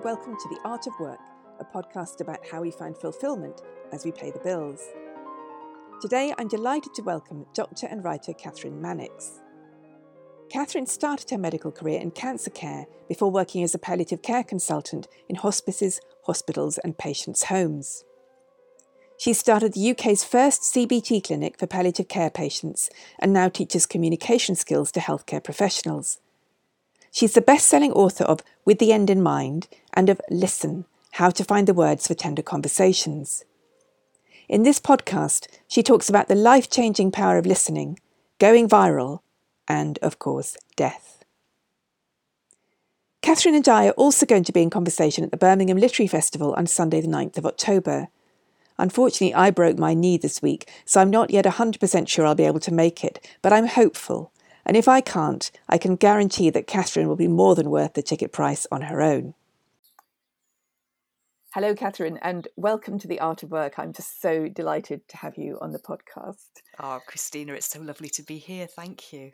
and welcome to The Art of Work, a podcast about how we find fulfillment as we pay the bills. Today, I'm delighted to welcome doctor and writer Kathryn Mannix. Kathryn started her medical career in cancer care before working as a palliative care consultant in hospices, hospitals, and patients' homes. She started the UK's first CBT clinic for palliative care patients and now teaches communication skills to healthcare professionals. She's the best selling author of With the End in Mind and of Listen How to Find the Words for Tender Conversations. In this podcast, she talks about the life changing power of listening, going viral, and, of course, death. Kathryn and I are also going to be in conversation at the Birmingham Literary Festival on Sunday, the 9th of October. Unfortunately, I broke my knee this week, so I'm not yet 100% sure I'll be able to make it, but I'm hopeful. And if I can't, I can guarantee that Kathryn will be more than worth the ticket price on her own. Hello, Kathryn, and welcome to The Art of Work. I'm just so delighted to have you on the podcast. Oh, Christina, it's so lovely to be here. Thank you.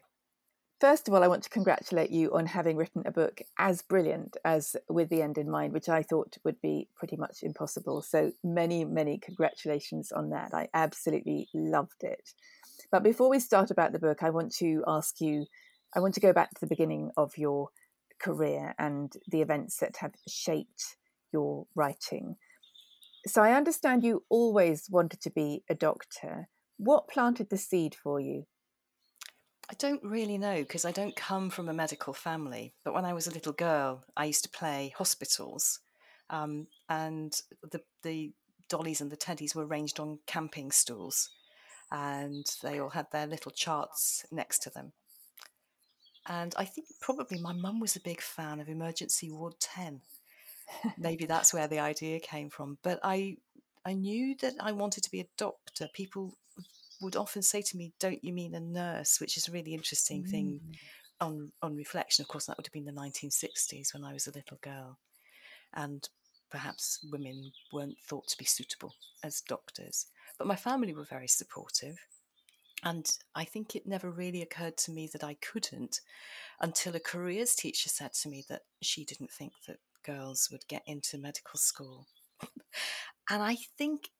First of all, I want to congratulate you on having written a book as brilliant as With the End in Mind, which I thought would be pretty much impossible. So many, many congratulations on that. I absolutely loved it. But before we start about the book, I want to ask you I want to go back to the beginning of your career and the events that have shaped your writing. So I understand you always wanted to be a doctor. What planted the seed for you? I don't really know because I don't come from a medical family. But when I was a little girl, I used to play hospitals, um, and the the dollies and the teddies were arranged on camping stools, and they all had their little charts next to them. And I think probably my mum was a big fan of Emergency Ward Ten. Maybe that's where the idea came from. But I I knew that I wanted to be a doctor. People would often say to me, "Don't you mean a nurse?" Which is a really interesting mm. thing on on reflection. Of course, that would have been the 1960s when I was a little girl, and perhaps women weren't thought to be suitable as doctors. But my family were very supportive. And I think it never really occurred to me that I couldn't until a careers teacher said to me that she didn't think that girls would get into medical school. and I think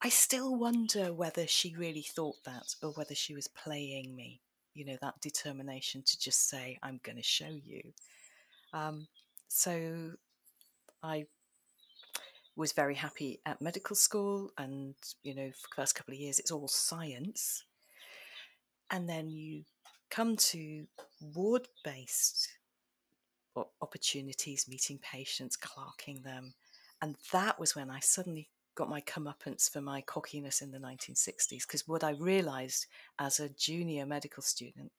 I still wonder whether she really thought that or whether she was playing me, you know, that determination to just say, I'm going to show you. Um, so I was very happy at medical school, and, you know, for the first couple of years, it's all science. And then you come to ward based opportunities, meeting patients, clerking them. And that was when I suddenly got my comeuppance for my cockiness in the 1960s because what I realized as a junior medical student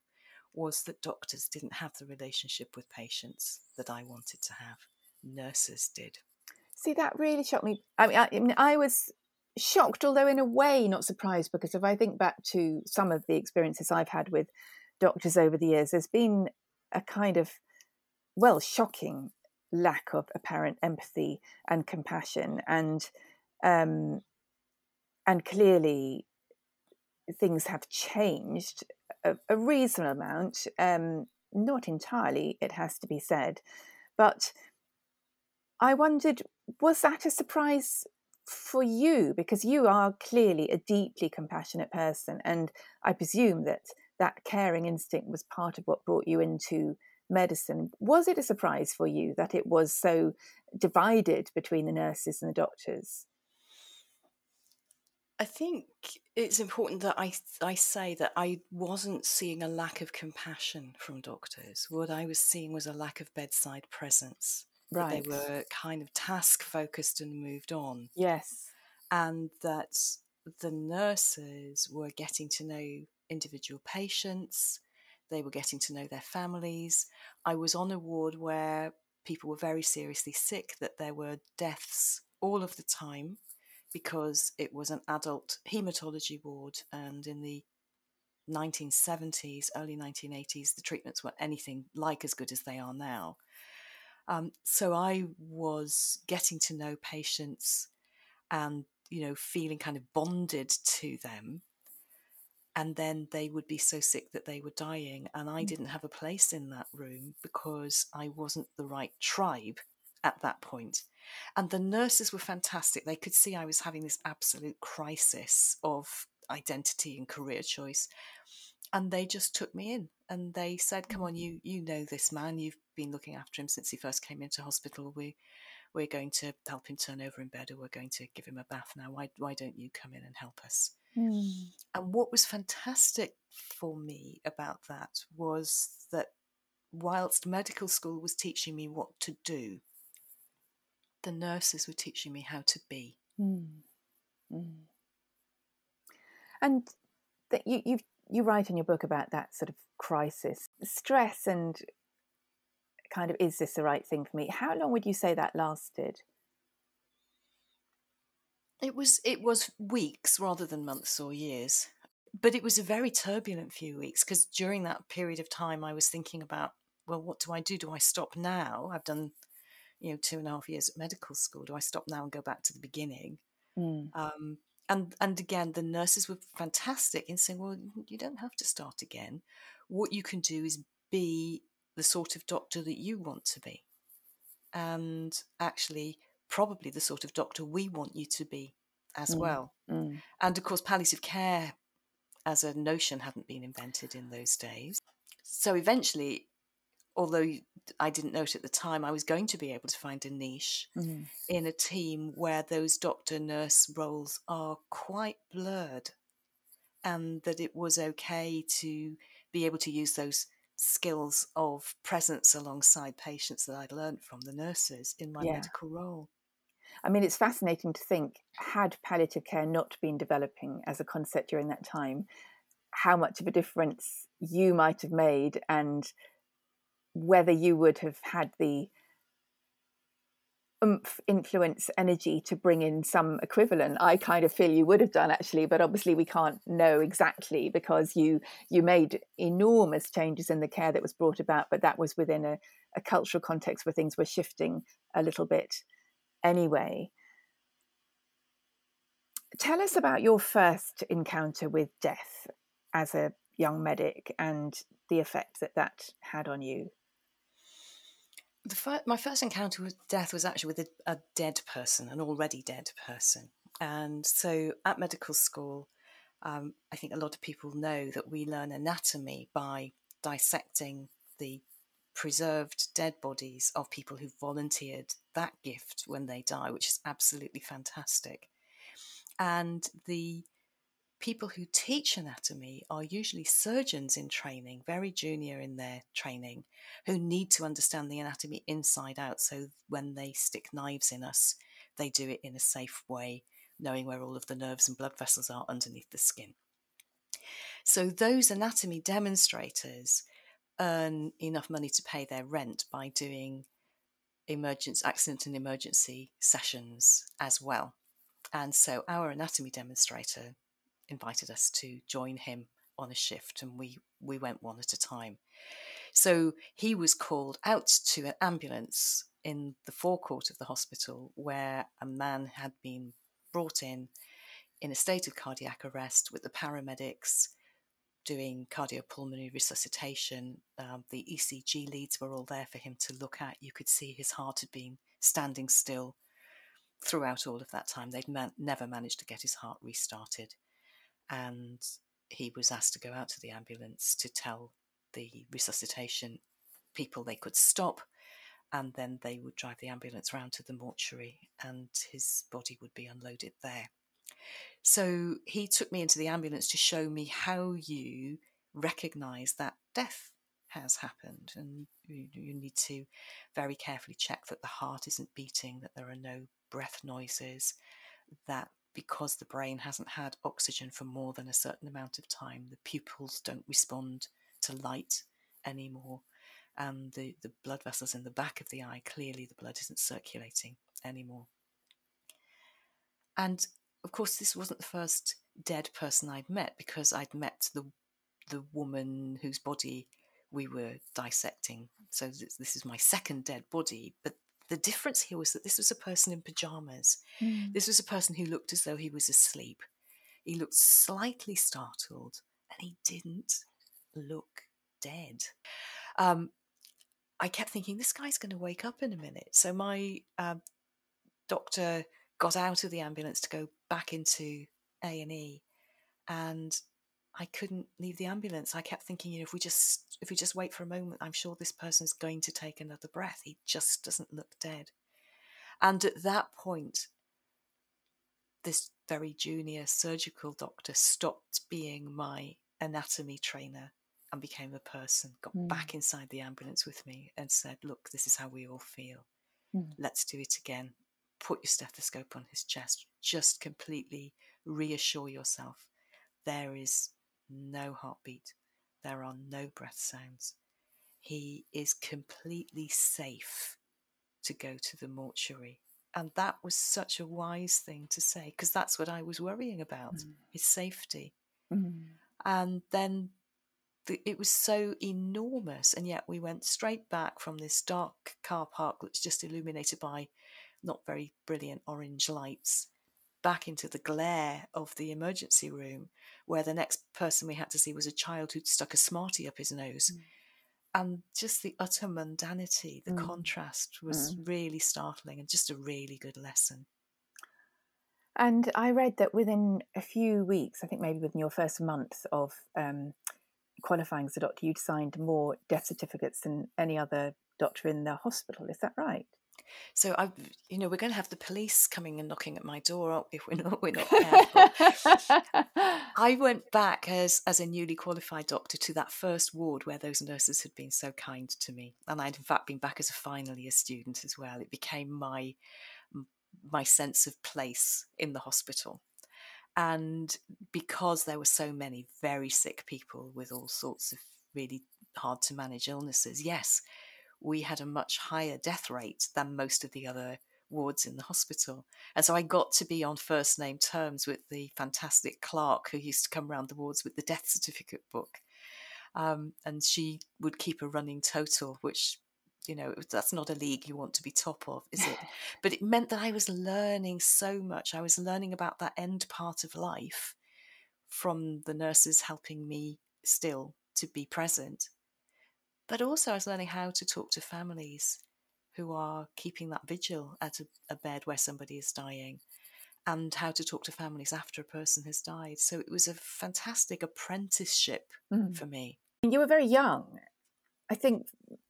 was that doctors didn't have the relationship with patients that I wanted to have. Nurses did. See, that really shocked me. I mean, I, I, mean, I was shocked, although in a way not surprised, because if I think back to some of the experiences I've had with doctors over the years, there's been a kind of, well, shocking lack of apparent empathy and compassion. And um, and clearly, things have changed a, a reasonable amount. Um, not entirely, it has to be said. But I wondered, was that a surprise for you? Because you are clearly a deeply compassionate person. And I presume that that caring instinct was part of what brought you into medicine. Was it a surprise for you that it was so divided between the nurses and the doctors? I think it's important that I I say that I wasn't seeing a lack of compassion from doctors. What I was seeing was a lack of bedside presence. Right. They were kind of task focused and moved on. Yes. And that the nurses were getting to know individual patients. They were getting to know their families. I was on a ward where people were very seriously sick, that there were deaths all of the time because it was an adult hematology ward, and in the 1970s, early 1980s, the treatments weren't anything like as good as they are now. Um, so I was getting to know patients and, you know, feeling kind of bonded to them. And then they would be so sick that they were dying. And I mm. didn't have a place in that room because I wasn't the right tribe at that point. And the nurses were fantastic. They could see I was having this absolute crisis of identity and career choice. And they just took me in and they said, Come on, mm. you you know this man, you've been looking after him since he first came into hospital. We we're going to help him turn over in bed or we're going to give him a bath now. Why why don't you come in and help us? Mm. And what was fantastic for me about that was that whilst medical school was teaching me what to do, the nurses were teaching me how to be. Mm. Mm. And that you you you write in your book about that sort of crisis, stress, and kind of is this the right thing for me? How long would you say that lasted? It was it was weeks rather than months or years, but it was a very turbulent few weeks because during that period of time I was thinking about well, what do I do? Do I stop now? I've done you know two and a half years at medical school. Do I stop now and go back to the beginning? Mm. Um, and and again, the nurses were fantastic in saying, well, you don't have to start again. What you can do is be the sort of doctor that you want to be, and actually probably the sort of doctor we want you to be as mm. well. Mm. And of course, palliative care as a notion hadn't been invented in those days. So eventually, although I didn't know it at the time, I was going to be able to find a niche mm. in a team where those doctor nurse roles are quite blurred, and that it was okay to be able to use those skills of presence alongside patients that I'd learned from the nurses in my yeah. medical role. I mean, it's fascinating to think had palliative care not been developing as a concept during that time, how much of a difference you might have made and whether you would have had the oomph, influence, energy to bring in some equivalent. I kind of feel you would have done actually, but obviously we can't know exactly because you you made enormous changes in the care that was brought about, but that was within a, a cultural context where things were shifting a little bit anyway. Tell us about your first encounter with death as a young medic and the effect that that had on you fir- my first encounter with death was actually with a, a, dead person, an already dead person. And so at medical school, um, I think a lot of people know that we learn anatomy by dissecting the preserved dead bodies of people who volunteered that gift when they die, which is absolutely fantastic. And the people who teach anatomy are usually surgeons in training, very junior in their training, who need to understand the anatomy inside out. So when they stick knives in us, they do it in a safe way, knowing where all of the nerves and blood vessels are underneath the skin. So those anatomy demonstrators earn enough money to pay their rent by doing emergency accident and emergency sessions as well. And so our anatomy demonstrator invited us to join him on a shift, and we we went one at a time. So he was called out to an ambulance in the forecourt of the hospital where a man had been brought in in a state of cardiac arrest with the paramedics doing cardiopulmonary resuscitation. Um, the ECG leads were all there for him to look at. You could see his heart had been standing still throughout all of that time. They'd man- never managed to get his heart restarted and he was asked to go out to the ambulance to tell the resuscitation people they could stop and then they would drive the ambulance round to the mortuary and his body would be unloaded there. So he took me into the ambulance to show me how you recognize that death has happened. And you, you, need to very carefully check that the heart isn't beating, that there are no breath noises, that because the brain hasn't had oxygen for more than a certain amount of time, the pupils don't respond to light anymore. And the, the blood vessels in the back of the eye, clearly the blood isn't circulating anymore. And of course, this wasn't the first dead person I'd met because I'd met the the woman whose body we were dissecting. So this, this is my second dead body, but the difference here was that this was a person in pajamas. Mm. This was a person who looked as though he was asleep. He looked slightly startled and he didn't look dead. Um, I kept thinking, this guy's going to wake up in a minute. So my uh, doctor got out of the ambulance to go back into A and E, and I couldn't leave the ambulance. I kept thinking, you know, if we just if we just wait for a moment, I'm sure this person's going to take another breath. He just doesn't look dead. And at that point, this very junior surgical doctor stopped being my anatomy trainer and became a person, got mm. back inside the ambulance with me and said, Look, this is how we all feel. Mm. Let's do it again. Put your stethoscope on his chest. Just completely reassure yourself there is no heartbeat, there are no breath sounds. He is completely safe to go to the mortuary. And that was such a wise thing to say because that's what I was worrying about mm. his safety. Mm. And then the, it was so enormous. And yet we went straight back from this dark car park that's just illuminated by not very brilliant orange lights back into the glare of the emergency room, where the next person we had to see was a child who'd stuck a smartie up his nose. Mm. And just the utter mundanity, the mm. contrast was mm. really startling and just a really good lesson. And I read that within a few weeks, I think maybe within your first month of um, qualifying as a doctor, you'd signed more death certificates than any other doctor in the hospital. Is that right? So I, you know, we're going to have the police coming and knocking at my door if we're not we're not careful. I went back as as a newly qualified doctor to that first ward where those nurses had been so kind to me, and I'd in fact been back as a final year student as well. It became my my sense of place in the hospital. And because there were so many very sick people with all sorts of really hard to manage illnesses, yes, we had a much higher death rate than most of the other wards in the hospital. And so I got to be on first name terms with the fantastic clerk who used to come around the wards with the death certificate book. Um, and she would keep a running total, which, you know, that's not a league you want to be top of, is it? but it meant that I was learning so much. I was learning about that end part of life from the nurses helping me still to be present but also, I was learning how to talk to families who are keeping that vigil at a, a bed where somebody is dying and how to talk to families after a person has died. So it was a fantastic apprenticeship mm. for me. You were very young. I think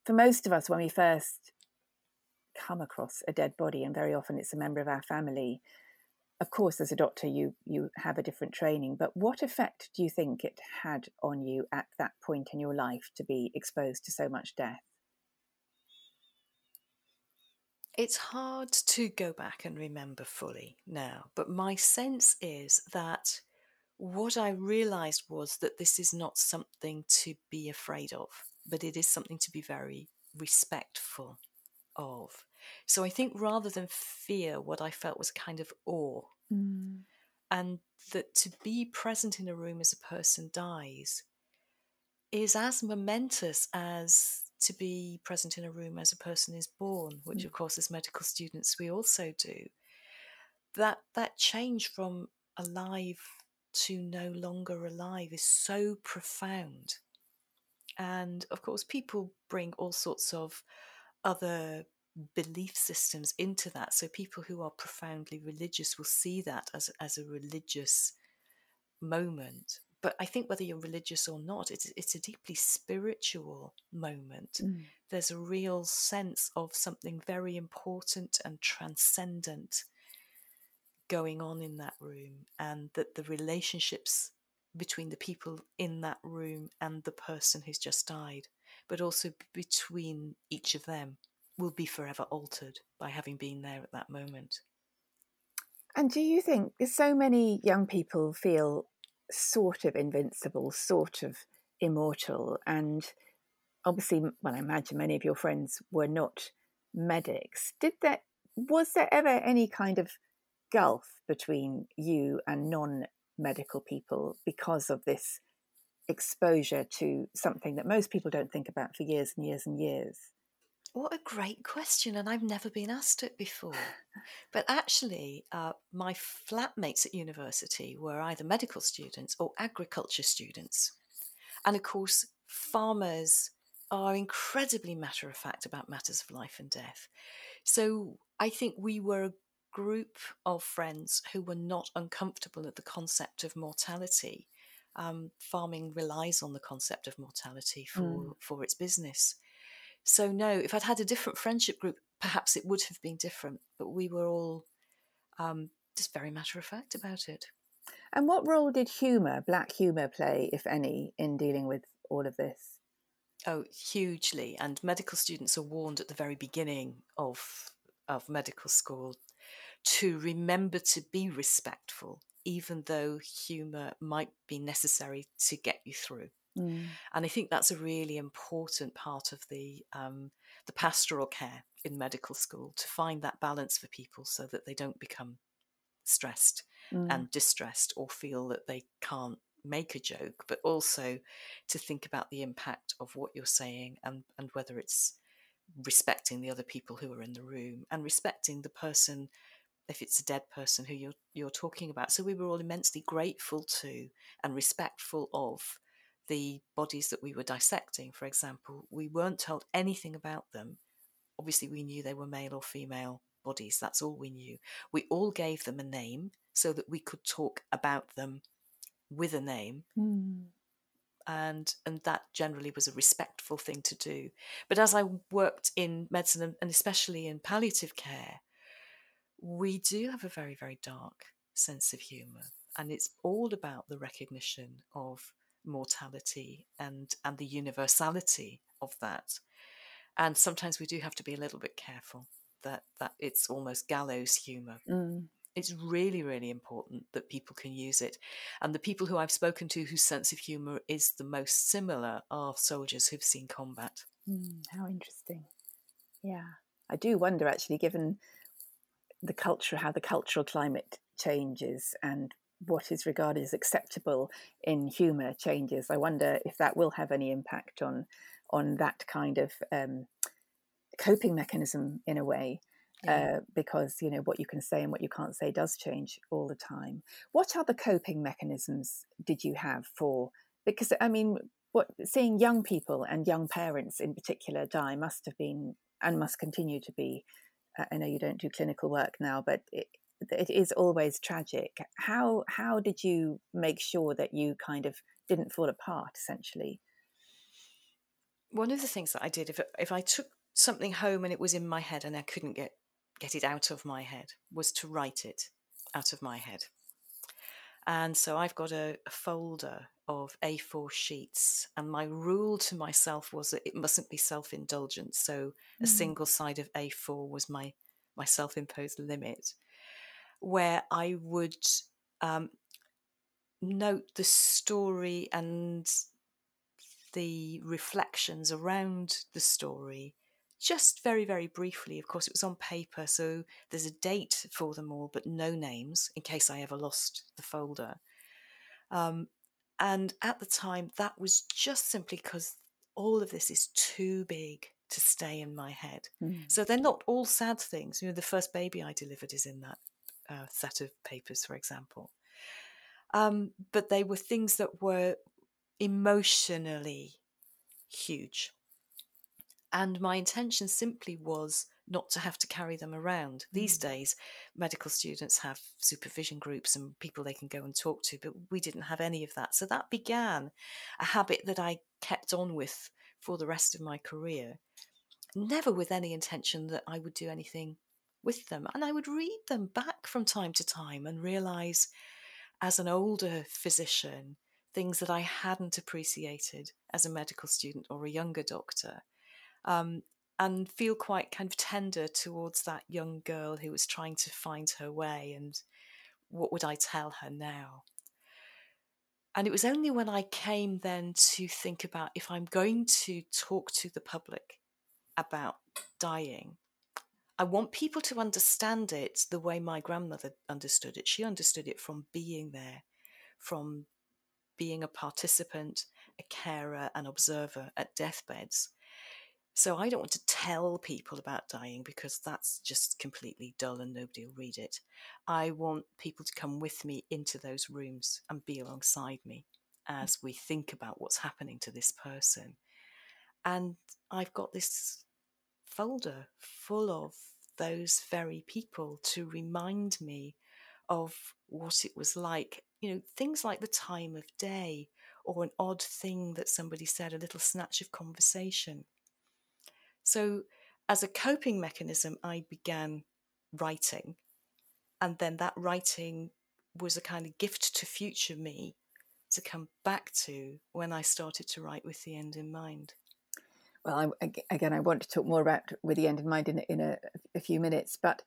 for most of us, when we first come across a dead body, and very often it's a member of our family, of course, as a doctor, you you have a different training. But what effect do you think it had on you at that point in your life to be exposed to so much death? It's hard to go back and remember fully now, but my sense is that what I realized was that this is not something to be afraid of, but it is something to be very respectful of. So I think rather than fear, what I felt was a kind of awe. Mm. And that to be present in a room as a person dies is as momentous as to be present in a room as a person is born, which, mm. of course, as medical students, we also do. That, that change from alive to no longer alive is so profound. And of course, people bring all sorts of other belief systems into that. So people who are profoundly religious will see that as as a religious moment. But I think whether you're religious or not, it's it's a deeply spiritual moment. Mm. There's a real sense of something very important and transcendent going on in that room, and that the relationships between the people in that room and the person who's just died, but also between each of them will be forever altered by having been there at that moment. And do you think so many young people feel sort of invincible, sort of immortal? And obviously, well, I imagine many of your friends were not medics. Did there was there ever any kind of gulf between you and non-medical people because of this exposure to something that most people don't think about for years and years and years? What a great question, and I've never been asked it before. But actually, uh, my flatmates at university were either medical students or agriculture students. And of course, farmers are incredibly matter of fact about matters of life and death. So I think we were a group of friends who were not uncomfortable at the concept of mortality. Um, farming relies on the concept of mortality for, mm. for its business. So, no, if I'd had a different friendship group, perhaps it would have been different, but we were all um, just very matter of fact about it. And what role did humour, black humour, play, if any, in dealing with all of this? Oh, hugely. And medical students are warned at the very beginning of of medical school to remember to be respectful, even though humour might be necessary to get you through. Mm. And I think that's a really important part of the um, the pastoral care in medical school to find that balance for people so that they don't become stressed mm. and distressed or feel that they can't make a joke, but also to think about the impact of what you're saying and, and whether it's respecting the other people who are in the room and respecting the person if it's a dead person who you're you're talking about. So we were all immensely grateful to and respectful of the bodies that we were dissecting, for example. We weren't told anything about them. Obviously, we knew they were male or female bodies. That's all we knew. We all gave them a name so that we could talk about them with a name. Mm. And, and that generally was a respectful thing to do. But as I worked in medicine and especially in palliative care, we do have a very, very dark sense of humour. And it's all about the recognition of mortality and, and the universality of that. And sometimes we do have to be a little bit careful that, that it's almost gallows humour. Mm it's really, really important that people can use it. And the people who I've spoken to whose sense of humour is the most similar are soldiers who've seen combat. Mm, how interesting. Yeah. I do wonder, actually, given the culture, how the cultural climate changes and what is regarded as acceptable in humour changes. I wonder if that will have any impact on on that kind of um, coping mechanism in a way yeah. uh, because you know what you can say and what you can't say does change all the time. What other coping mechanisms did you have for? Because I mean, what seeing young people and young parents in particular die must have been and must continue to be. Uh, I know you don't do clinical work now, but it, it is always tragic. How how did you make sure that you kind of didn't fall apart? Essentially, one of the things that I did if if I took something home and it was in my head and I couldn't get get it out of my head was to write it out of my head. And so I've got a, a, folder of A4 sheets, and my rule to myself was that it mustn't be self indulgent. So mm. a single side of A4 was my, my self imposed limit, where I would um, note the story and the reflections around the story just very, very briefly. Of course, it was on paper, so there's a date for them all, but no names in case I ever lost the folder. Um, and at the time, that was just simply because all of this is too big to stay in my head. Mm. So they're not all sad things. You know, the first baby I delivered is in that uh, set of papers, for example. Um, but they were things that were emotionally huge. And my intention simply was not to have to carry them around. These mm. days, medical students have supervision groups and people they can go and talk to, but we didn't have any of that. So that began a habit that I kept on with for the rest of my career, never with any intention that I would do anything with them. And I would read them back from time to time and realize, as an older physician, things that I hadn't appreciated as a medical student or a younger doctor um, and feel quite kind of tender towards that young girl who was trying to find her way and what would I tell her now? And it was only when I came then to think about if I'm going to talk to the public about dying, I want people to understand it the way my grandmother understood it. She understood it from being there, from being a participant, a carer, an observer at deathbeds. So I don't want to tell people about dying because that's just completely dull and nobody will read it. I want people to come with me into those rooms and be alongside me as we think about what's happening to this person. And I've got this folder full of those very people to remind me of what it was like. You know, things like the time of day or an odd thing that somebody said, a little snatch of conversation. So, as a coping mechanism, I began writing. And then that writing was a kind of gift to future me to come back to when I started to write with the end in mind. Well, I, again, I want to talk more about with the end in mind in, in a, a few minutes, but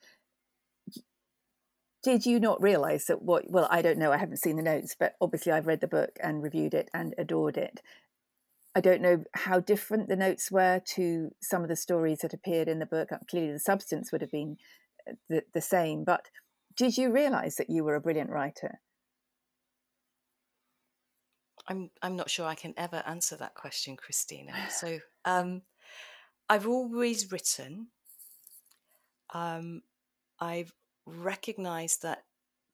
did you not realize that what well i don't know i haven't seen the notes but obviously i've read the book and reviewed it and adored it. I don't know how different the notes were to some of the stories that appeared in the book. Clearly the substance would have been uh, the, the same but did you realize that you were a brilliant writer I'm I'm not sure I can ever answer that question, Christina. So um, I've always written. Um, I've recognized that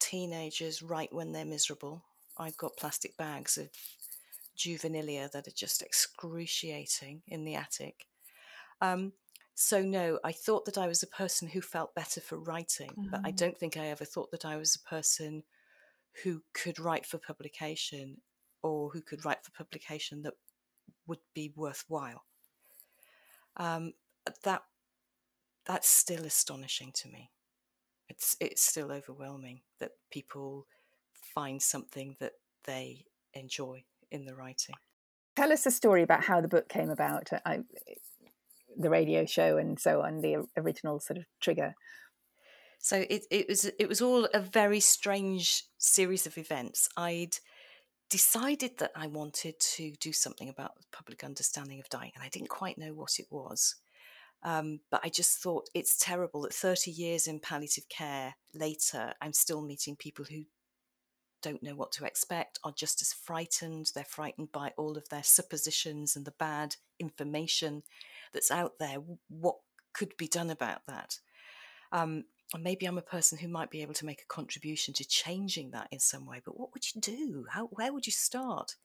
teenagers write when they're miserable. I've got plastic bags of juvenilia that are just excruciating in the attic. Um, so no, I thought that I was a person who felt better for writing, mm-hmm. but I mm-hmm. don't think I ever thought that I was a person who could write for publication or who could write for publication that would be worthwhile. Um, that that's still astonishing to me. It's it's still overwhelming that people find something that they enjoy in the writing. Tell us a story about how the book came about, I, the radio show, and so on. The original sort of trigger. So it, it was it was all a very strange series of events. I'd decided that I wanted to do something about public understanding of dying, and I didn't quite know what it was. Um, but I just thought it's terrible that 30 years in palliative care later, I'm still meeting people who don't know what to expect, are just as frightened. They're frightened by all of their suppositions and the bad information that's out there. What could be done about that? Um, and maybe I'm a person who might be able to make a contribution to changing that in some way. But what would you do? How, where would you start?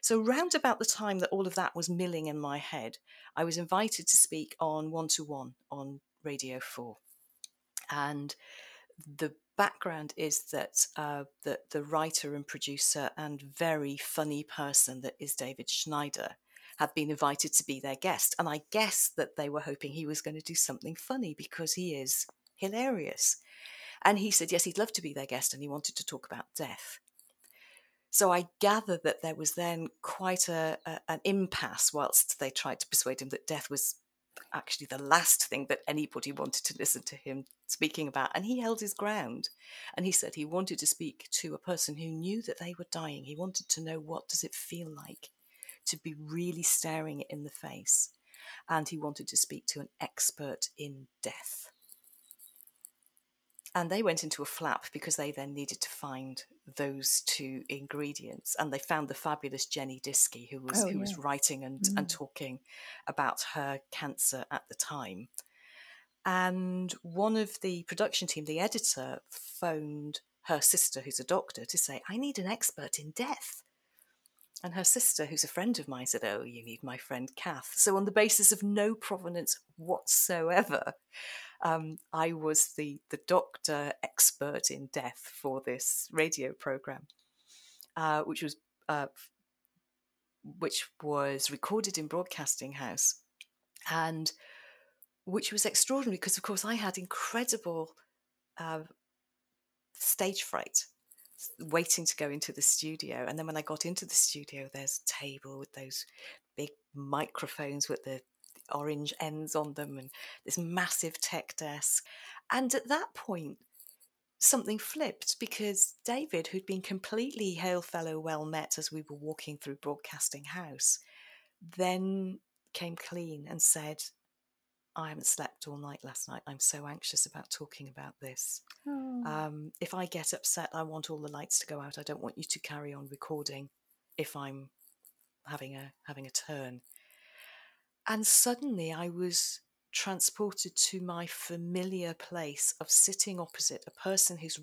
So, round about the time that all of that was milling in my head, I was invited to speak on One to One on Radio 4. And the background is that uh, the, the writer and producer and very funny person that is David Schneider had been invited to be their guest. And I guess that they were hoping he was going to do something funny because he is hilarious. And he said, yes, he'd love to be their guest and he wanted to talk about death. So I gather that there was then quite a, a, an impasse whilst they tried to persuade him that death was actually the last thing that anybody wanted to listen to him speaking about. And he held his ground. And he said he wanted to speak to a person who knew that they were dying. He wanted to know what does it feel like to be really staring it in the face. And he wanted to speak to an expert in death and they went into a flap because they then needed to find those two ingredients and they found the fabulous jenny diski who was oh, who yeah. was writing and, mm. and talking about her cancer at the time and one of the production team the editor phoned her sister who's a doctor to say i need an expert in death and her sister, who's a friend of mine, said, Oh, you need my friend Kath. So, on the basis of no provenance whatsoever, um, I was the the doctor expert in death for this radio program, uh, which was uh, which was recorded in Broadcasting House, and which was extraordinary because, of course, I had incredible uh, stage fright waiting to go into the studio. And then when I got into the studio, there's a table with those big microphones with the orange ends on them and this massive tech desk. And at that point, something flipped because David, who'd been completely hail fellow well met as we were walking through Broadcasting House, then came clean and said, I haven't slept all night last night. I'm so anxious about talking about this. Oh. Um, if I get upset, I want all the lights to go out. I don't want you to carry on recording if I'm having a having a turn. And suddenly I was transported to my familiar place of sitting opposite a person who's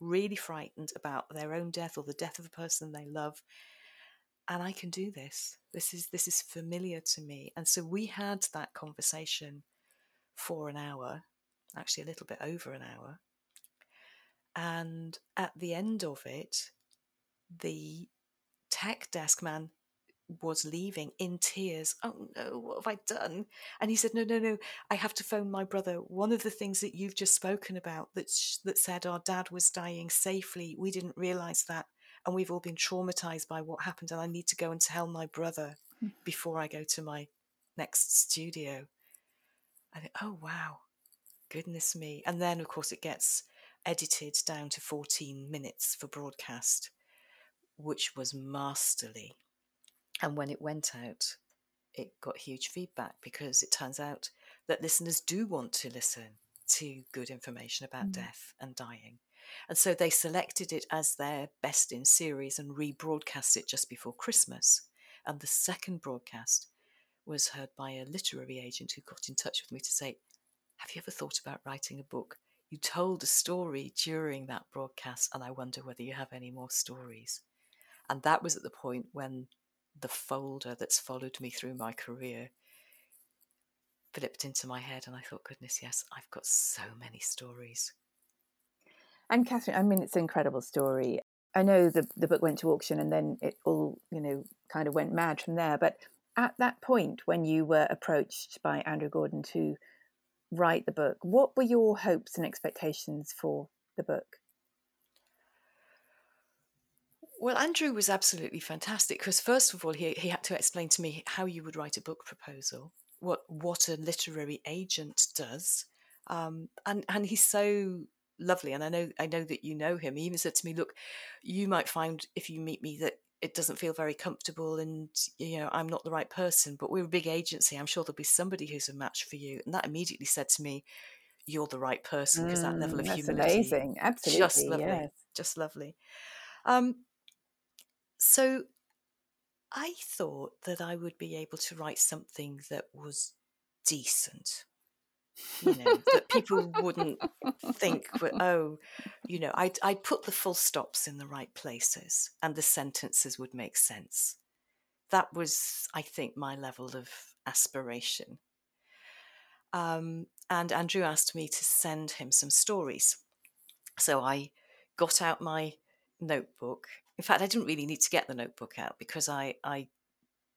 really frightened about their own death or the death of a person they love. and I can do this. This is this is familiar to me. And so we had that conversation for an hour, actually a little bit over an hour. And at the end of it, the tech desk man was leaving in tears. Oh no, what have I done? And he said, No, no, no, I have to phone my brother. One of the things that you've just spoken about that, sh- that said our dad was dying safely, we didn't realize that. And we've all been traumatized by what happened. And I need to go and tell my brother hmm. before I go to my next studio. I think, Oh, wow, goodness me. And then, of course, it gets edited down to 14 minutes for broadcast, which was masterly and when it went out, it got huge feedback because it turns out that listeners do want to listen to good information about mm. death and dying. And so they selected it as their best in series and rebroadcast it just before Christmas. And the second broadcast was heard by a literary agent who got in touch with me to say, Have you ever thought about writing a book? You told a story during that broadcast, and I wonder whether you have any more stories. And that was at the point when the folder that's followed me through my career flipped into my head and I thought, goodness, yes, I've got so many stories. And Kathryn, I mean, it's an incredible story. I know the, the book went to auction and then it all, you know, kind of went mad from there. But at that point, when you were approached by Andrew Gordon to write the book, what were your hopes and expectations for the book? Well, Andrew was absolutely fantastic because, first of all, he, he had to explain to me how you would write a book proposal, what what a literary agent does, um, and and he's so lovely. And I know I know that you know him. He even said to me, "Look, you might find if you meet me that it doesn't feel very comfortable, and you know I'm not the right person. But we're a big agency. I'm sure there'll be somebody who's a match for you." And that immediately said to me, "You're the right person," because mm, that level of that's humility, amazing, absolutely, just lovely, yes. just lovely. Um, so I thought that I would be able to write something that was decent. You know, that people wouldn't think, oh, you know, I'd, I'd put the full stops in the right places and the sentences would make sense. That was, I think, my level of aspiration. Um, and Andrew asked me to send him some stories. So I got out my notebook in fact, I didn't really need to get the notebook out because I, I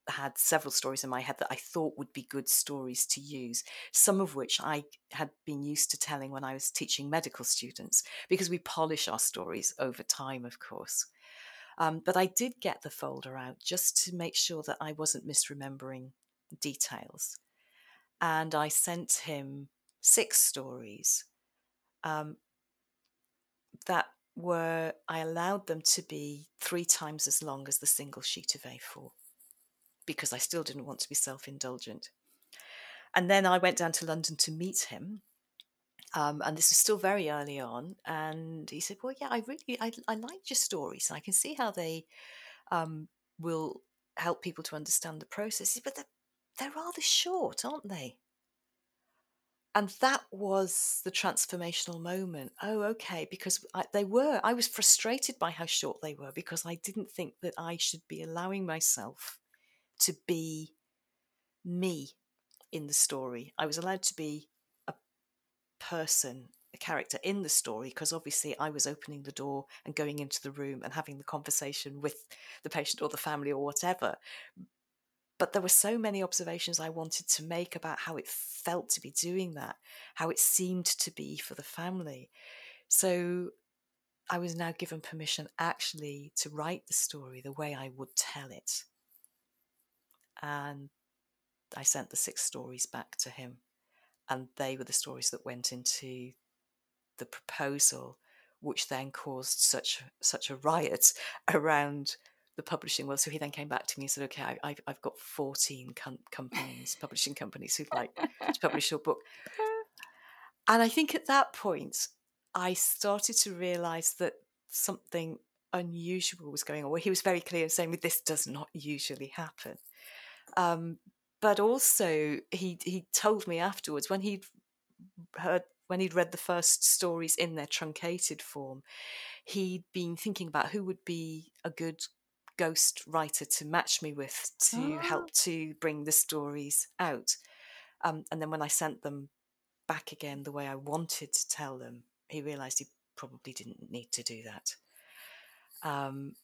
had several stories in my head that I thought would be good stories to use, some of which I had been used to telling when I was teaching medical students, because we polish our stories over time, of course. Um, but I did get the folder out just to make sure that I wasn't misremembering details. And I sent him six stories um, that were I allowed them to be three times as long as the single sheet of A4 because I still didn't want to be self indulgent. And then I went down to London to meet him. Um, and this was still very early on. And he said, Well, yeah, I really, I, I like your stories. And I can see how they um, will help people to understand the process. But they're, they're rather short, aren't they? And that was the transformational moment. Oh okay because I, they were i was frustrated by how short they were because i didn't think that i should be allowing myself to be me in the story. I was allowed to be a person a character in the story because obviously i was opening the door and going into the room and having the conversation with the patient or the family or whatever but there were so many observations I wanted to make about how it felt to be doing that, how it seemed to be for the family. So I was now given permission actually to write the story the way I would tell it. And I sent the six stories back to him, and they were the stories that went into the proposal, which then caused such such a riot around the publishing world. So he then came back to me and said, "Okay, I, have I've got fourteen com- companies, publishing companies who'd like to publish your book." And I think at that point, I started to realise that something unusual was going on. Well, he was very clear in saying, "This does not usually happen." Um, but also, he he told me afterwards when he'd heard when he'd read the first stories in their truncated form, he'd been thinking about who would be a good ghost writer to match me with to Ah. help to bring the stories out. Um, and then when I sent them back again the way I wanted to tell them, he realised he probably didn't need to do that. Um,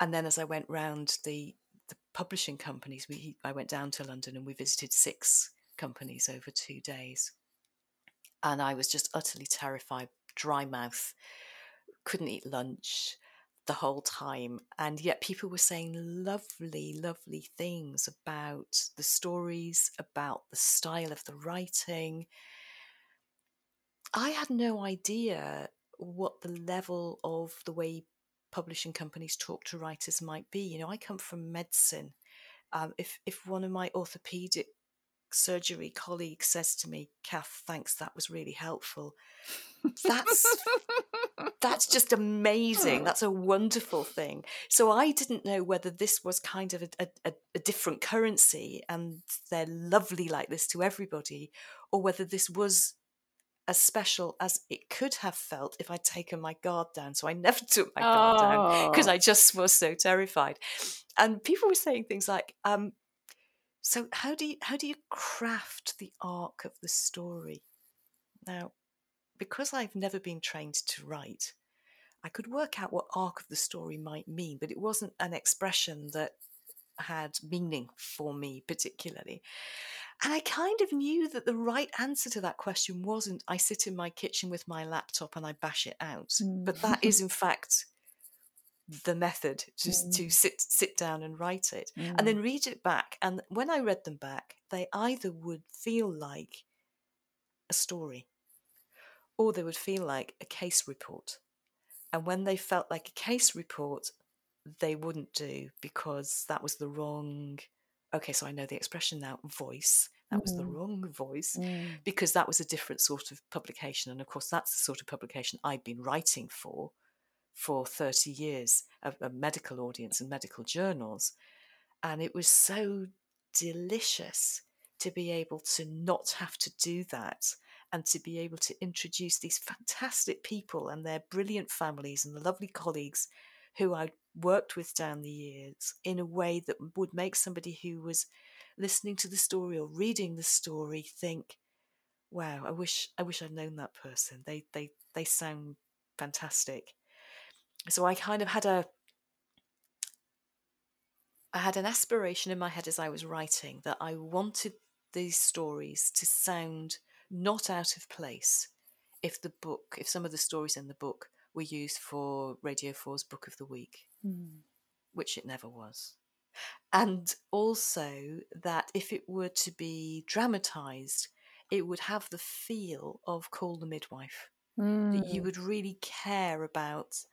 and then as I went round the the publishing companies, we I went down to London and we visited six companies over two days, and I was just utterly terrified, dry mouth, couldn't eat lunch the whole time, and yet people were saying lovely, lovely things about the stories, about the style of the writing. I had no idea what the level of the way publishing companies talk to writers might be. You know, I come from medicine. Um, if if one of my orthopedic surgery colleagues says to me, "Kath, thanks, that was really helpful," that's that's just amazing. That's a wonderful thing. So I didn't know whether this was kind of a, a, a different currency and they're lovely like this to everybody, or whether this was as special as it could have felt if I'd taken my guard down. So I never took my guard down because Oh. I just was so terrified. And people were saying things like, um, "So how do you how do you craft the arc of the story?" Now, because I've never been trained to write, I could work out what arc of the story might mean, but it wasn't an expression that had meaning for me particularly. And I kind of knew that the right answer to that question wasn't I sit in my kitchen with my laptop and I bash it out. But that is in fact the method just to Mm. sit sit down and write it Mm. and then read it back and when I read them back they either would feel like a story or they would feel like a case report. And when they felt like a case report, they wouldn't do because that was the wrong. Okay, so I know the expression now voice. That was the Mm. wrong voice Mm. because that was a different sort of publication. And of course, that's the sort of publication I'd been writing for for 30 years of a medical audience and medical journals. And it was so delicious to be able to not have to do that and to be able to introduce these fantastic people and their brilliant families and the lovely colleagues who I'd worked with down the years in a way that would make somebody who was listening to the story or reading the story think, wow, I wish I wish I'd known that person. They they they sound fantastic. So I kind of had a I had an aspiration in my head as I was writing that I wanted these stories to sound not out of place if the book, if some of the stories in the book were used for Radio 4's Book of the Week, Mm. which it never was. And also that if it were to be dramatised, it would have the feel of Call the Midwife that you Mm. would really care about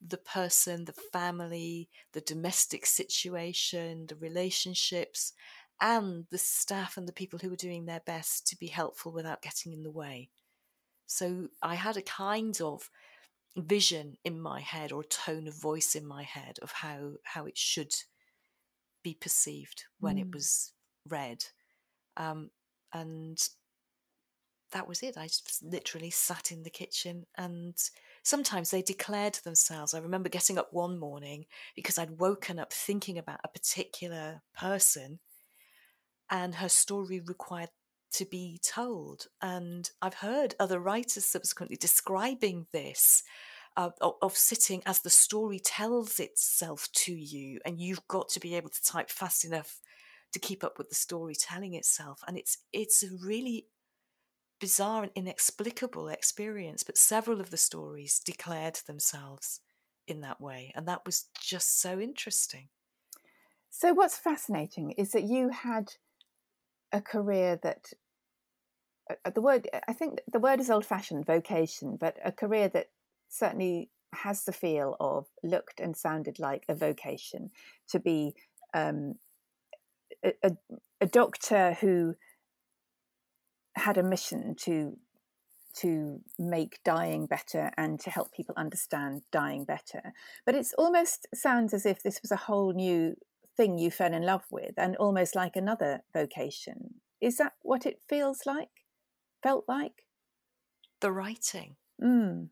the person, the family, the domestic situation, the relationships, and the staff and the people who were doing their best to be helpful without getting in the way. So I had a kind of vision in my head or tone of voice in my head of how how it should be perceived when it Mm. was read. Um, and that was it. I just literally sat in the kitchen and sometimes they declared themselves. I remember getting up one morning because I'd woken up thinking about a particular person and her story required to be told. And I've heard other writers subsequently describing this. Uh, of, sitting as the story tells itself to you, and you've got to be able to type fast enough to keep up with the story telling itself. And it's it's a really bizarre and inexplicable experience, but several of the stories declared themselves in that way. And that was just so interesting. So, what's fascinating is that you had a career that uh, uh, the word I think the word is old fashioned vocation, but a career that certainly has the feel of looked and sounded like a vocation to be um, a, a, a doctor who had a mission to to make dying better and to help people understand dying better. But it's almost sounds as if this was a whole new thing you fell in love with and almost like another vocation. Is that what it feels like? Felt like? The writing. Mm.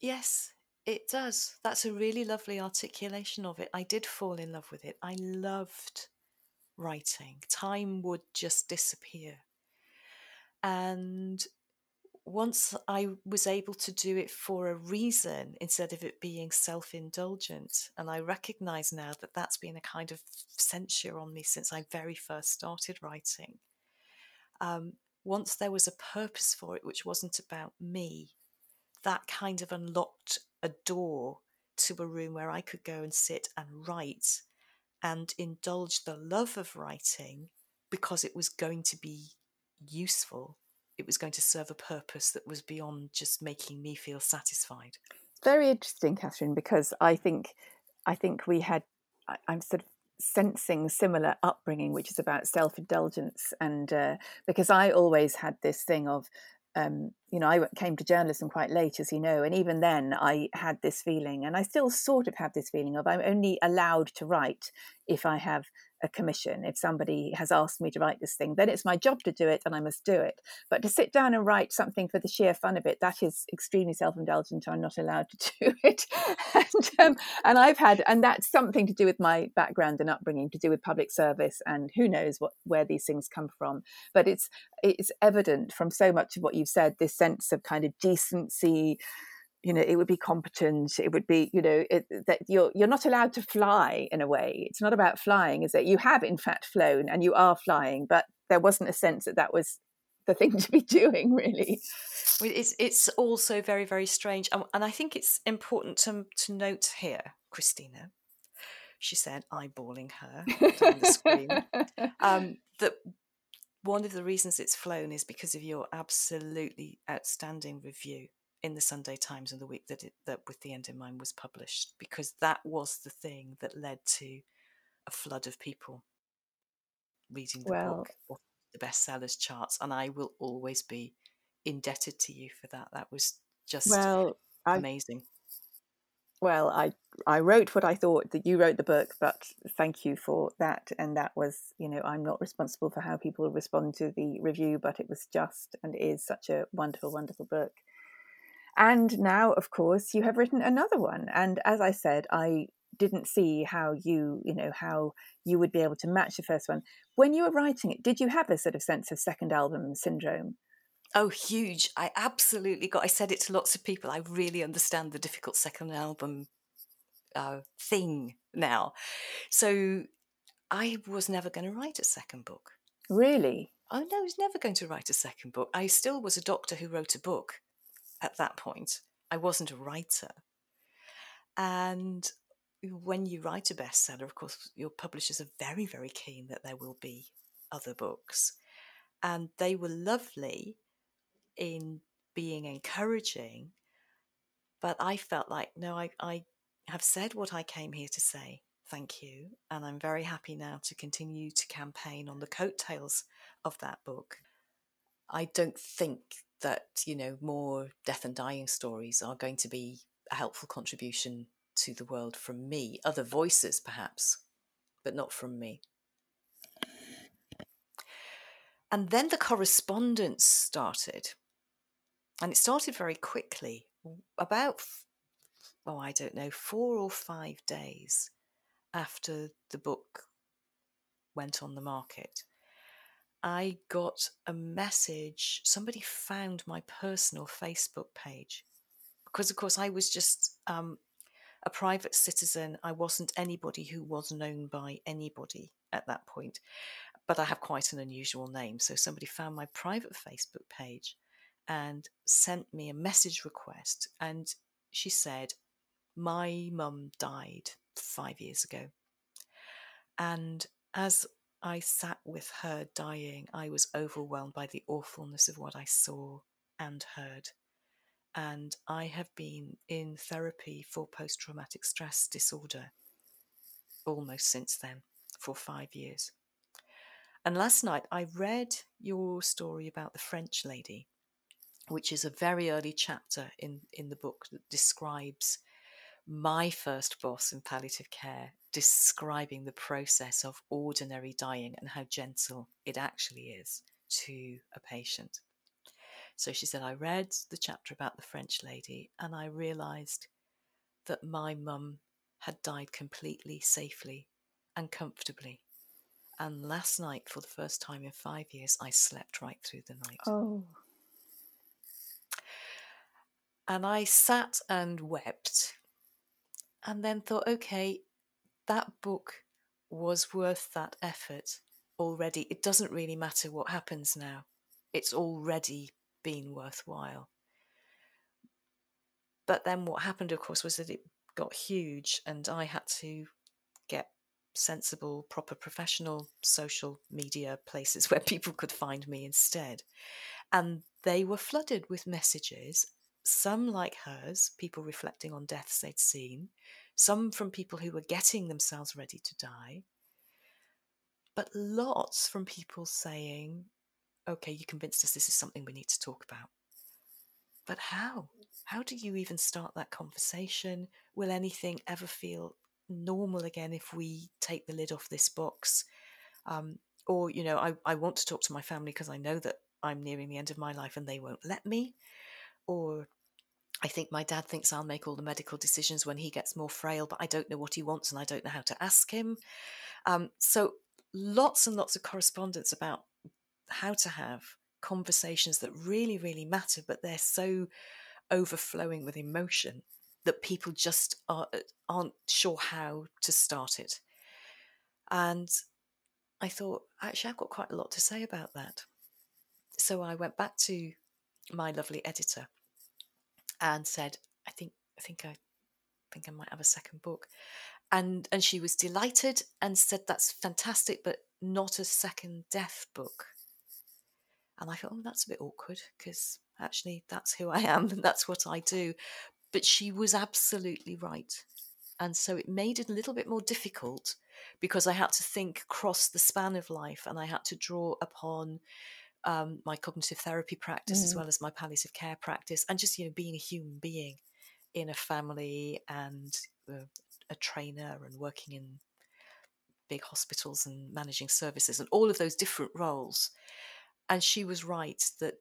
Yes, it does. That's a really lovely articulation of it. I did fall in love with it. I loved writing. Time would just disappear. And once I was able to do it for a reason instead of it being self indulgent, and I recognize now that that's been a kind of censure on me since I very first started writing. Um, once there was a purpose for it, which wasn't about me, that kind of unlocked a door to a room where I could go and sit and write and indulge the love of writing because it was going to be useful. It was going to serve a purpose that was beyond just making me feel satisfied. Very interesting, Kathryn, because I think I think we had I'm sort of sensing similar upbringing, which is about self indulgence, and uh, because I always had this thing of um, you know, I came to journalism quite late, as you know, and even then I had this feeling, and I still sort of have this feeling of I'm only allowed to write if I have a commission. If somebody has asked me to write this thing, then it's my job to do it and I must do it. But to sit down and write something for the sheer fun of it, that is extremely self indulgent. I'm not allowed to do it. and, um, and I've had, and that's something to do with my background and upbringing, to do with public service, and who knows what where these things come from. But it's it's evident from so much of what you've said, this sense of kind of decency you know it would be competent it would be you know it, that you're you're not allowed to fly in a way. It's not about flying is that you have in fact flown and you are flying but there wasn't a sense that that was the thing to be doing really. It's it's also very very strange and i think it's important to to note here christina she said eyeballing her on the screen um, that one of the reasons it's flown is because of your absolutely outstanding review in the Sunday Times in the week that it, that with the end in mind was published because that was the thing that led to a flood of people reading the well, book the bestsellers charts and I will always be indebted to you for that. That was just well, amazing. I, well I I wrote what I thought that you wrote the book but thank you for that and that was you know I'm not responsible for how people respond to the review but it was just and is such a wonderful wonderful book and now, of course, you have written another one. And as I said, I didn't see how you, you know, how you would be able to match the first one. When you were writing it, did you have a sort of sense of second album syndrome? Oh, huge. I absolutely got, I said it to lots of people. I really understand the difficult second album uh, thing now. So I was never going to write a second book. Really? Oh, no, I was never going to write a second book. I still was a doctor who wrote a book at that point. I wasn't a writer. And when you write a bestseller, of course, your publishers are very, very keen that there will be other books. And they were lovely in being encouraging. But I felt like, no, I, I have said what I came here to say. Thank you. And I'm very happy now to continue to campaign on the coattails of that book. I don't think that you know more death and dying stories are going to be a helpful contribution to the world from me other voices perhaps but not from me. And then the correspondence started. And it started very quickly about oh i don't know 4 or 5 days after the book went on the market I got a message. Somebody found my personal Facebook page because, of course, I was just um, a private citizen. I wasn't anybody who was known by anybody at that point, but I have quite an unusual name. So somebody found my private Facebook page and sent me a message request. And she said, My mum died five years ago. And as I sat with her dying. I was overwhelmed by the awfulness of what I saw and heard. And I have been in therapy for post traumatic stress disorder almost since then, for five years. And last night I read your story about the French lady, which is a very early chapter in, in the book that describes my first boss in palliative care describing the process of ordinary dying and how gentle it actually is to a patient. So she said, I read the chapter about the French lady and I realized that my mum had died completely safely and comfortably. And last night, for the first time in five years, I slept right through the night. Oh. And I sat and wept and then thought, okay, that book was worth that effort already. It doesn't really matter what happens now, it's already been worthwhile. But then what happened, of course, was that it got huge and I had to get sensible, proper professional social media places where people could find me instead. And they were flooded with messages, some like hers, people reflecting on deaths they'd seen, some from people who were getting themselves ready to die, but lots from people saying, okay, you convinced us this is something we need to talk about. But how? How do you even start that conversation? Will anything ever feel normal again if we take the lid off this box? Um, or, you know, I, I want to talk to my family because I know that I'm nearing the end of my life and they won't let me. Or I think my dad thinks I'll make all the medical decisions when he gets more frail, but I don't know what he wants and I don't know how to ask him. Um, so, lots and lots of correspondence about how to have conversations that really, really matter, but they're so overflowing with emotion that people just are, uh, aren't sure how to start it. And I thought, actually, I've got quite a lot to say about that. So I went back to my lovely editor and said, I think, I think I think I might have a second book. And and she was delighted and said, That's fantastic, but not a second death book. And I thought, oh, that's a bit awkward because actually that's who I am and that's what I do. But she was absolutely right. And so it made it a little bit more difficult because I had to think across the span of life and I had to draw upon um, my cognitive therapy practice mm. as well as my palliative care practice and just, you know, being a human being in a family and uh, a trainer and working in big hospitals and managing services and all of those different roles and she was right that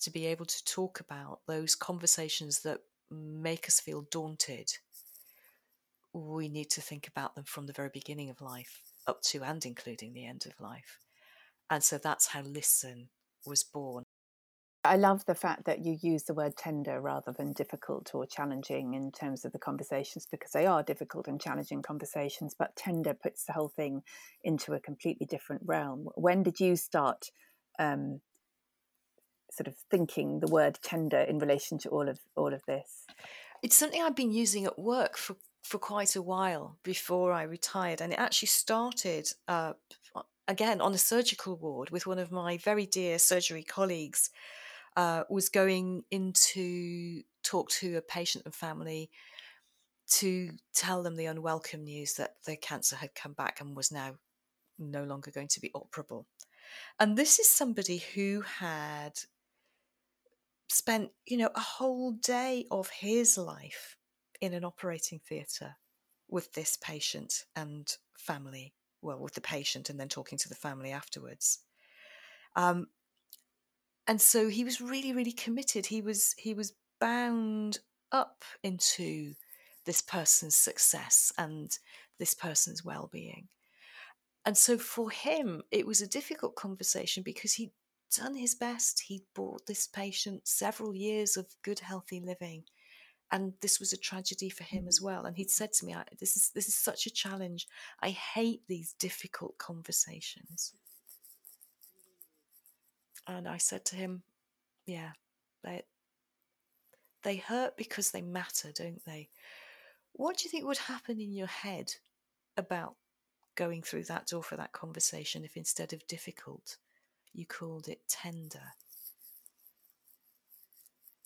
to be able to talk about those conversations that make us feel daunted, we need to think about them from the very beginning of life up to and including the end of life. And so that's how Listen was born. I love the fact that you use the word tender rather than difficult or challenging in terms of the conversations because they are difficult and challenging conversations, but tender puts the whole thing into a completely different realm. When did you start um, sort of thinking the word tender in relation to all of all of this? It's something I've been using at work for for quite a while before I retired, and it actually started uh, again on a surgical ward with one of my very dear surgery colleagues. Uh, was going into talk to a patient and family to tell them the unwelcome news that the cancer had come back and was now no longer going to be operable. And this is somebody who had spent, you know, a whole day of his life in an operating theatre with this patient and family. Well, with the patient and then talking to the family afterwards. Um, and so he was really, really committed. He was he was bound up into this person's success and this person's well-being. And so for him, it was a difficult conversation because he'd done his best. He'd brought this patient several years of good, healthy living. And this was a tragedy for him as mm. well. And he'd said to me, "This is this is such a challenge. I hate these difficult conversations." And I said to him, "Yeah, they they hurt because they matter, don't they? What do you think would happen in your head about going through that door for that conversation if instead of difficult, you called it tender.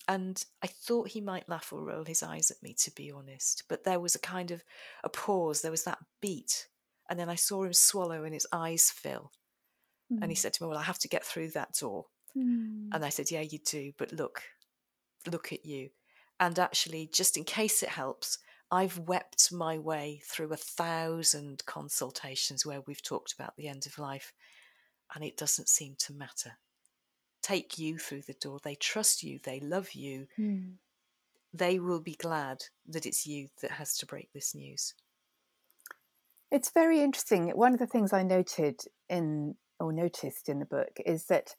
And I thought he might laugh or roll his eyes at me, to be honest. But there was a kind of a pause, there was that beat. And then I saw him swallow and his eyes fill. Mm. And he hmm. said to me, Well, I have to get through that door. Mm. And I said, Yeah, you do. But look, look at you. And actually, just in case it helps, I've wept my way through a thousand consultations where we've talked about the end of life, and it doesn't seem to matter. Take you through the door. They trust you, they love you. Mm. they will be glad that it's you that has to break this news. It's very interesting. One of the things I noted in or noticed in the book is that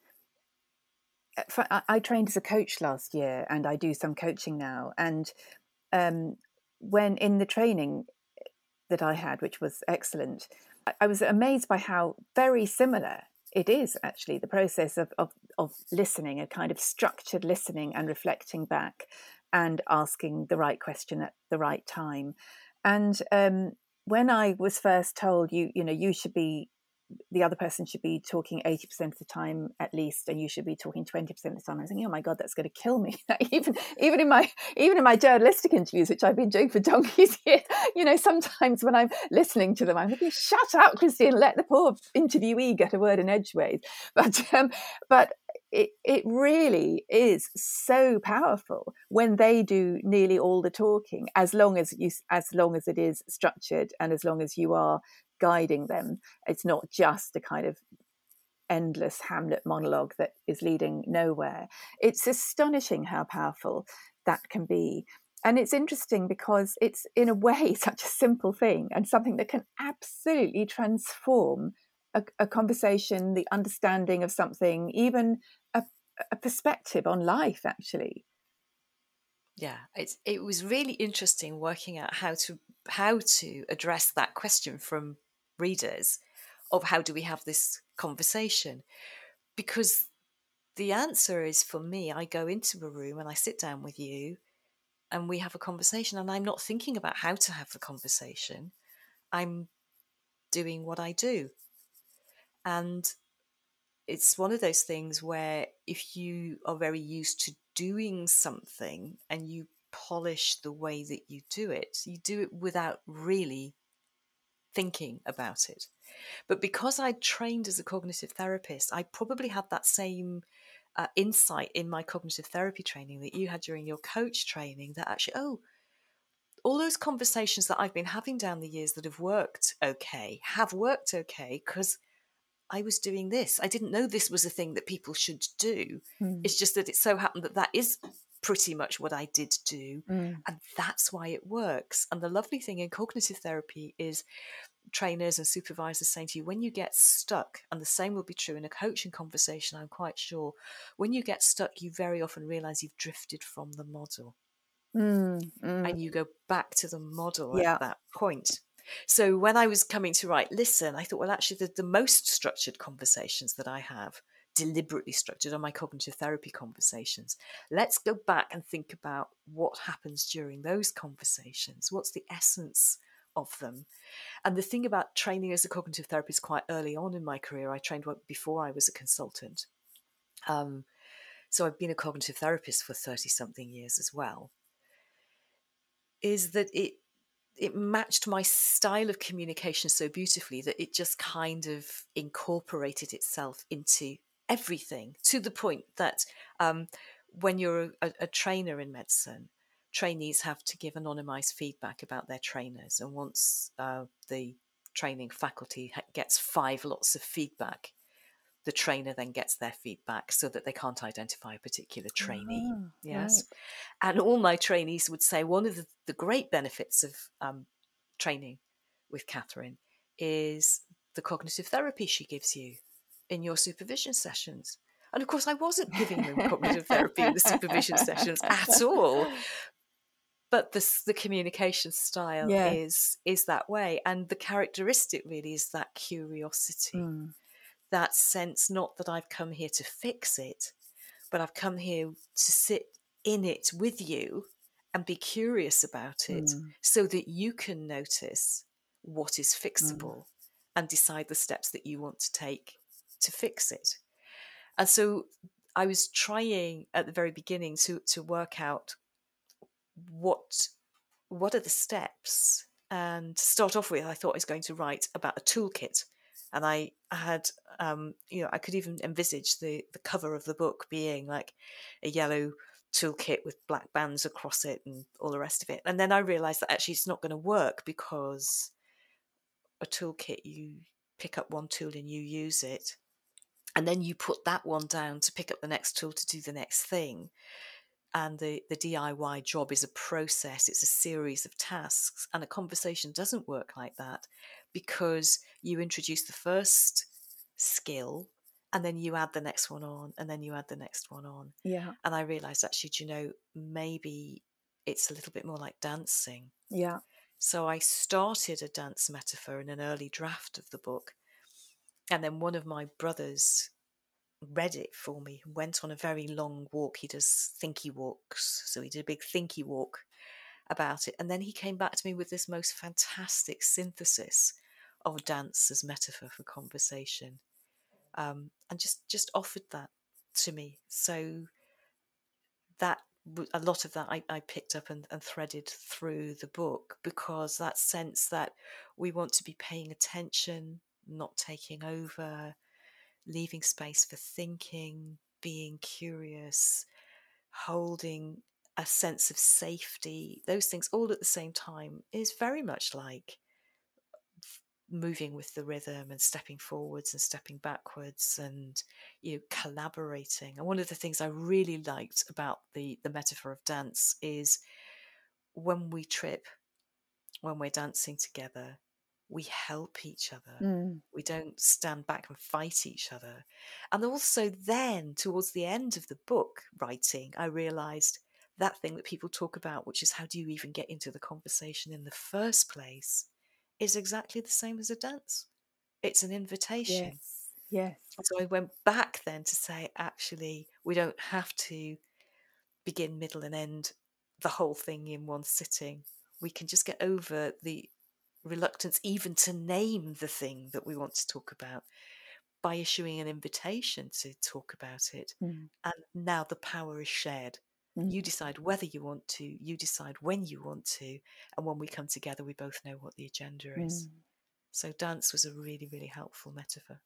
uh, I trained as a coach last year and I do some coaching now. And um, when in the training that I had, which was excellent, I was amazed by how very similar it is actually the process of, of, of listening, a kind of structured listening and reflecting back and asking the right question at the right time. And um, when I was first told you, you know, you should be the other person should be talking 80% of the time at least and you should be talking 20% of the time. I was thinking oh my god that's going to kill me. Even even in my even in my journalistic interviews which i've been doing for donkey's years you know sometimes when i'm listening to them i'm thinking shut up christine let the poor interviewee get a word in edgeways. But um, but it, it really is so powerful when they do nearly all the talking as long as you as long as it is structured and as long as you are guiding them. It's not just a kind of endless Hamlet monologue that is leading nowhere. It's astonishing how powerful that can be. And it's interesting because it's, in a way, such a simple thing and something that can absolutely transform a, a conversation, the understanding of something, even a, a perspective on life, actually yeah it's it was really interesting working out how to how to address that question from readers of how do we have this conversation? Because the answer is for me i go into a room and i sit down with you and we have a conversation and i'm not thinking about how to have the conversation. I'm doing what i do. And it's one of those things where if you are very used to doing something and you polish the way that you do it you do it without really thinking about it. But because I trained as a cognitive therapist, I probably had that same uh, insight in my cognitive therapy training that you had during your coach training that actually, oh, all those conversations that I've been having down the years that have worked okay have worked okay because I was doing this. I didn't know this was a thing that people should do. Mm. It's just that it so happened that that is pretty much what I did do. Mm. And that's why it works. And the lovely thing in cognitive therapy is trainers and supervisors saying to you, when you get stuck, and the same will be true in a coaching conversation, I'm quite sure, when you get stuck, you very often realize you've drifted from the model. Mm, mm. And you go back to the model yeah. at that point. So when I was coming to write Listen, I thought, well, actually, the, the most structured conversations that I have deliberately structured on my cognitive therapy conversations. Let's go back and think about what happens during those conversations. What's the essence of them? And the thing about training as a cognitive therapist quite early on in my career, I trained before I was a consultant. Um, so I've been a cognitive therapist for 30 something years as well. Is that it it matched my style of communication so beautifully that it just kind of incorporated itself into everything to the point that um, when you're a, a, trainer in medicine, trainees have to give anonymized feedback about their trainers. And once uh, the training faculty gets five lots of feedback, the trainer then gets their feedback so that they can't identify a particular trainee. Oh, yes. Right. And all my trainees would say one of the, the great benefits of um, training with Kathryn is the cognitive therapy she gives you in your supervision sessions. And of course, I wasn't giving them cognitive therapy in the supervision sessions at all. But the, the communication style yeah. is is that way, and the characteristic really is that curiosity, mm. that sense not that I've come here to fix it, but I've come here to sit in it with you and be curious about it, mm. so that you can notice what is mm. fixable mm. and decide the steps that you want to take to fix it. And so I was trying at the very beginning to to work out what what are the steps. And to start off with, I thought I was going to write about a toolkit, and I had um, you know I could even envisage the the cover of the book being like a yellow toolkit with black bands across it and all the rest of it. And then I realized that actually it's not going to work because a toolkit you pick up one tool and you use it and then you put that one down to pick up the next tool to do the next thing and the, the DIY job is a process, it's a series of tasks. And a conversation doesn't work like that because you introduce the first skill and then you add the next one on and then you add the next one on. Yeah. And I realized actually, you know, maybe it's a little bit more like dancing. Yeah. So I started a dance metaphor in an early draft of the book. And then one of my brothers read it for me, went on a very long walk. He does thinky walks. So he did a big thinky walk about it. And then he came back to me with this most fantastic synthesis of dance as metaphor for conversation. Um, and just just offered that to me. So that a lot of that I, I picked up and, and threaded through the book because that sense that we want to be paying attention, not taking over, leaving space for thinking, being curious, holding a sense of safety, those things all at the same time is very much like moving with the rhythm and stepping forwards and stepping backwards and you know collaborating. And one of the things i really liked about the the metaphor of dance is when we trip when we're dancing together we help each other Mm. we don't stand back and fight each other and also then towards the end of the book writing i realized that thing that people talk about which is how do you even get into the conversation in the first place is exactly the same as a dance. It's an invitation. Yes. Yes. So I went back then to say, actually, we don't have to begin, middle, and end the whole thing in one sitting. We can just get over the reluctance even to name the thing that we want to talk about by issuing an invitation to talk about it. Mm. And now the power is shared. Mm. You decide whether you want to, you decide when you want to, and when we come together, we both know what the agenda is. Mm. So, dance was a really, really helpful metaphor.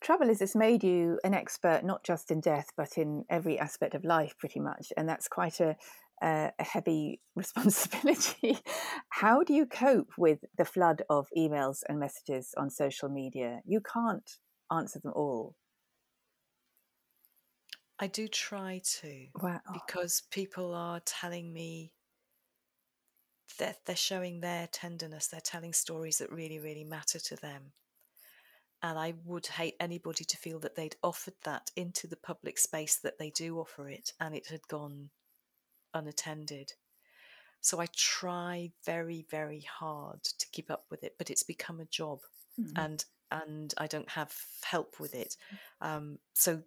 Trouble is, it's made you an expert not just in death, but in every aspect of life, pretty much. And that's quite a, uh, a heavy responsibility. How do you cope with the flood of emails and messages on social media? You can't answer them all. I do try to Wow. because people are telling me that they're showing their tenderness, they're telling stories that really, really matter to them. And I would hate anybody to feel that they'd offered that into the public space that they do offer it and it had gone unattended. So I try very, very hard to keep up with it, but it's become a job Mhm. and and I don't have help with it. Um, so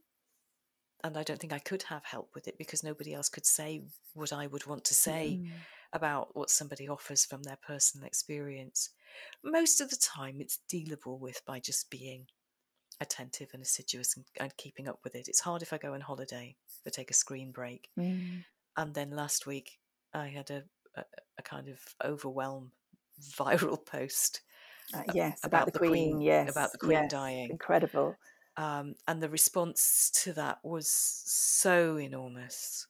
and I don't think I could have help with it because nobody else could say what I would want to say Mm. about what somebody offers from their personal experience. Most of the time, it's dealable with by just being attentive and assiduous and, and keeping up with it. It's hard if I go on holiday, or take a screen break. Mm. And then last week, I had a, a, a kind of overwhelm viral post Uh, yes, about, the Queen. Yes, about the Queen yes. dying. Incredible. um, and the response to that was so enormous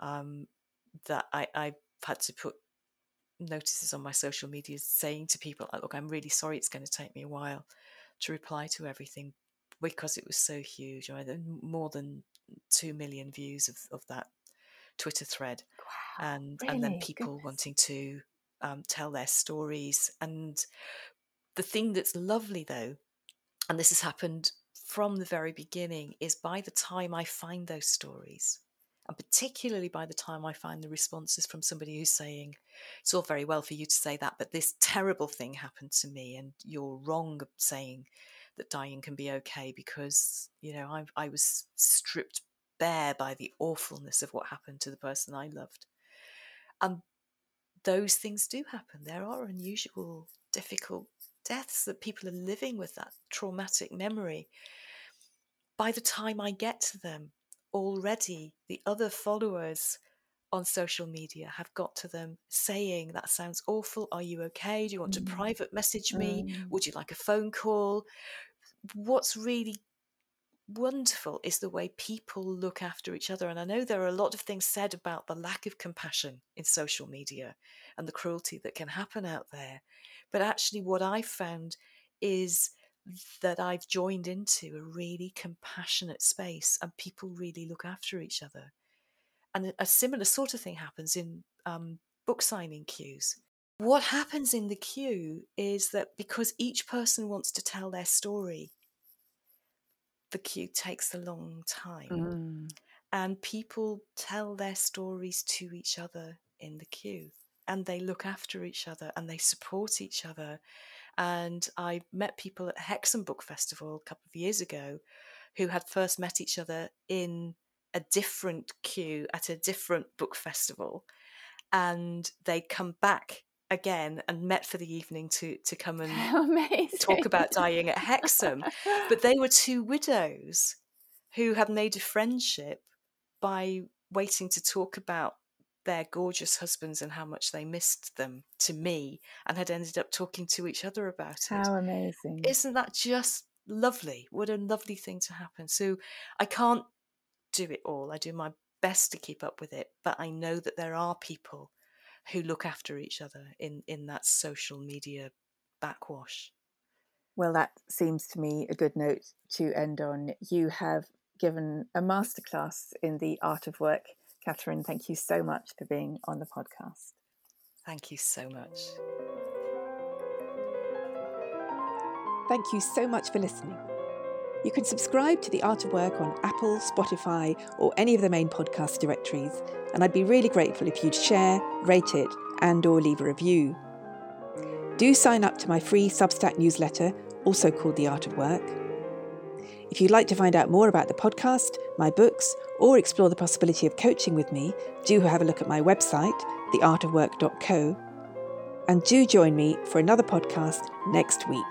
um, that I, I had to put notices on my social media saying to people, "Look, I'm really sorry. It's going to take me a while to reply to everything because it was so huge. I mean, more than two million views of, of that Twitter thread, Wow. and and then people Goodness. wanting to um, tell their stories. And the thing that's lovely, though, and this has happened from the very beginning, is by the time I find those stories, and particularly by the time I find the responses from somebody who's saying, It's all very well for you to say that, but this terrible thing happened to me, and you're wrong saying that dying can be okay because, you know, I, I was stripped bare by the awfulness of what happened to the person I loved. And those things do happen. There are unusual, difficult deaths that people are living with that traumatic memory. By the time I get to them, already the other followers on social media have got to them saying, That sounds awful. Are you okay? Do you want to Mm. private message me? Mm. Would you like a phone call? What's really wonderful is the way people look after each other. And I know there are a lot of things said about the lack of compassion in social media and the cruelty that can happen out there. But actually, what I found is that I've joined into a really compassionate space and people really look after each other. And a similar sort of thing happens in um, book signing queues. What happens in the queue is that because each person wants to tell their story, the queue takes a long time. Mm. And people tell their stories to each other in the queue and they look after each other and they support each other. And I met people at Hexham Book Festival a couple of years ago who had first met each other in a different queue at a different book festival. And they'd come back again and met for the evening to to come and talk about dying at Hexham. But they were two widows who had made a friendship by waiting to talk about their gorgeous husbands and how much they missed them to me and had ended up talking to each other about it. How amazing. Isn't that just lovely? What a lovely thing to happen. So I can't do it all. I do my best to keep up with it, but I know that there are people who look after each other in in that social media backwash. Well, that seems to me a good note to end on. You have given a masterclass in the art of work. Kathryn, thank you so much for being on the podcast. Thank you so much. Thank you so much for listening. You can subscribe to The Art of Work on Apple, Spotify, or any of the main podcast directories, and I'd be really grateful if you'd share, rate it, and or leave a review. Do sign up to my free Substack newsletter, also called The Art of Work. If you'd like to find out more about the podcast, my books, or explore the possibility of coaching with me, do have a look at my website, theartofwork.co, and do join me for another podcast next week.